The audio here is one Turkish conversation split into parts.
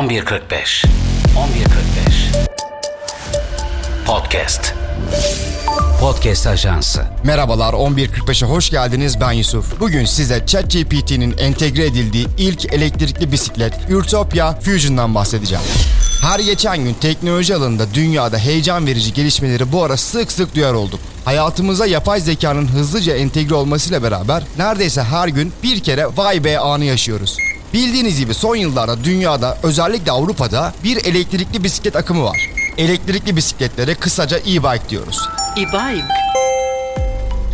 11.45 11.45 Podcast Podcast Ajansı Merhabalar 11.45'e hoş geldiniz ben Yusuf. Bugün size ChatGPT'nin entegre edildiği ilk elektrikli bisiklet Utopia Fusion'dan bahsedeceğim. Her geçen gün teknoloji alanında dünyada heyecan verici gelişmeleri bu ara sık sık duyar olduk. Hayatımıza yapay zekanın hızlıca entegre olmasıyla beraber neredeyse her gün bir kere vay be anı yaşıyoruz. Bildiğiniz gibi son yıllarda dünyada özellikle Avrupa'da bir elektrikli bisiklet akımı var. Elektrikli bisikletlere kısaca e-bike diyoruz. E-bike.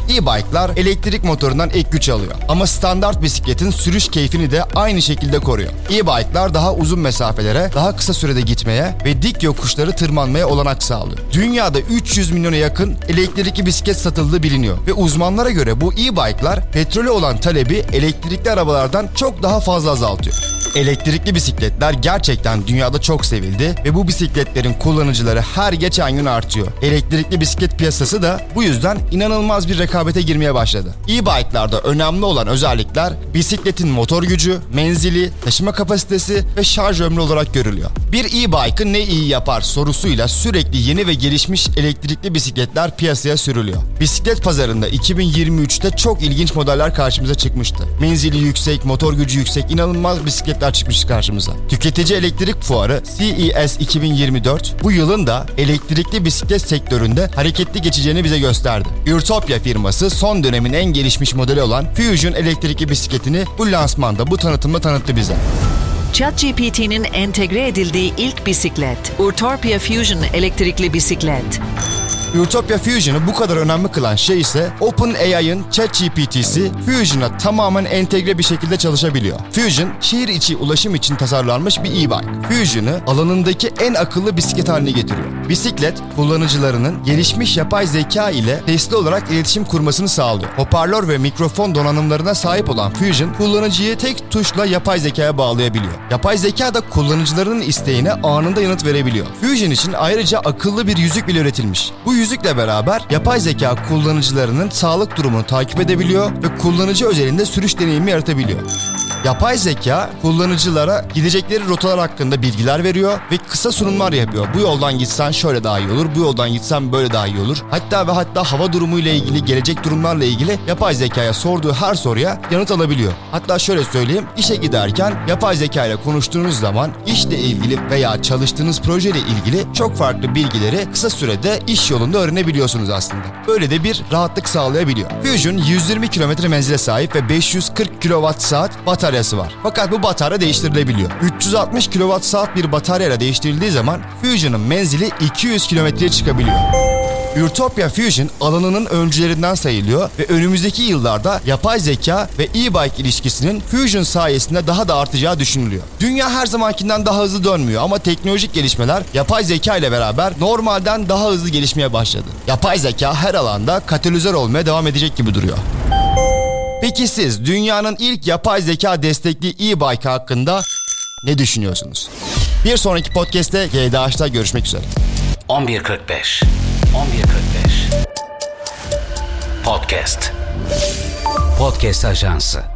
E-bike'lar elektrik motorundan ek güç alıyor. Ama standart bisikletin sürüş keyfini de aynı şekilde koruyor. E-bike'lar daha uzun mesafelere, daha kısa sürede gitmeye ve dik yokuşları tırmanmaya olanak sağlıyor. Dünyada 300 milyona yakın elektrikli bisiklet satıldığı biliniyor ve uzmanlara göre bu e-bike'lar petrole olan talebi elektrikli arabalardan çok daha fazla azaltıyor. Elektrikli bisikletler gerçekten dünyada çok sevildi ve bu bisikletlerin kullanıcıları her geçen gün artıyor. Elektrikli bisiklet piyasası da bu yüzden inanılmaz bir rekabete girmeye başladı. E-bike'larda önemli olan özellikler bisikletin motor gücü, menzili, taşıma kapasitesi ve şarj ömrü olarak görülüyor. Bir e-bike'ı ne iyi yapar sorusuyla sürekli yeni ve gelişmiş elektrikli bisikletler piyasaya sürülüyor. Bisiklet pazarında 2023'te çok ilginç modeller karşımıza çıkmıştı. Menzili yüksek, motor gücü yüksek, inanılmaz bisikletler çıkmıştı karşımıza. Tüketici elektrik fuarı CES 2024 bu yılın da elektrikli bisiklet sektöründe hareketli geçeceğini bize gösterdi. Utopia firması son dönemin en gelişmiş modeli olan Fusion elektrikli bisikletini bu lansmanda bu tanıtımla tanıttı bize. ChatGPT'nin entegre edildiği ilk bisiklet. Urtopia Fusion elektrikli bisiklet. Utopia Fusion'ı bu kadar önemli kılan şey ise OpenAI'ın ChatGPT'si Fusion'a tamamen entegre bir şekilde çalışabiliyor. Fusion, şehir içi ulaşım için tasarlanmış bir e-bike. Fusion'ı alanındaki en akıllı bisiklet haline getiriyor. Bisiklet, kullanıcılarının gelişmiş yapay zeka ile sesli olarak iletişim kurmasını sağlıyor. Hoparlör ve mikrofon donanımlarına sahip olan Fusion, kullanıcıyı tek tuşla yapay zekaya bağlayabiliyor. Yapay zeka da kullanıcılarının isteğine anında yanıt verebiliyor. Fusion için ayrıca akıllı bir yüzük bile üretilmiş. Bu yüzükle beraber yapay zeka kullanıcılarının sağlık durumunu takip edebiliyor ve kullanıcı özelinde sürüş deneyimi yaratabiliyor. Yapay zeka kullanıcılara gidecekleri rotalar hakkında bilgiler veriyor ve kısa sunumlar yapıyor. Bu yoldan gitsen şöyle daha iyi olur, bu yoldan gitsen böyle daha iyi olur. Hatta ve hatta hava durumu ile ilgili, gelecek durumlarla ilgili yapay zekaya sorduğu her soruya yanıt alabiliyor. Hatta şöyle söyleyeyim, işe giderken yapay zeka ile konuştuğunuz zaman işle ilgili veya çalıştığınız projeyle ilgili çok farklı bilgileri kısa sürede iş yolunda öğrenebiliyorsunuz aslında. Böyle de bir rahatlık sağlayabiliyor. Fusion 120 km menzile sahip ve 540 kWh bataryası var. Fakat bu batarya değiştirilebiliyor. 360 kWh bir bataryayla değiştirildiği zaman Fusion'ın menzili 200 kilometreye çıkabiliyor. Utopia Fusion alanının öncülerinden sayılıyor ve önümüzdeki yıllarda yapay zeka ve e-bike ilişkisinin Fusion sayesinde daha da artacağı düşünülüyor. Dünya her zamankinden daha hızlı dönmüyor ama teknolojik gelişmeler yapay zeka ile beraber normalden daha hızlı gelişmeye başladı. Yapay zeka her alanda katalizör olmaya devam edecek gibi duruyor. Peki siz dünyanın ilk yapay zeka destekli e-bike hakkında ne düşünüyorsunuz? Bir sonraki podcast'te GDH'da görüşmek üzere. 11.45 11.45 Podcast Podcast Ajansı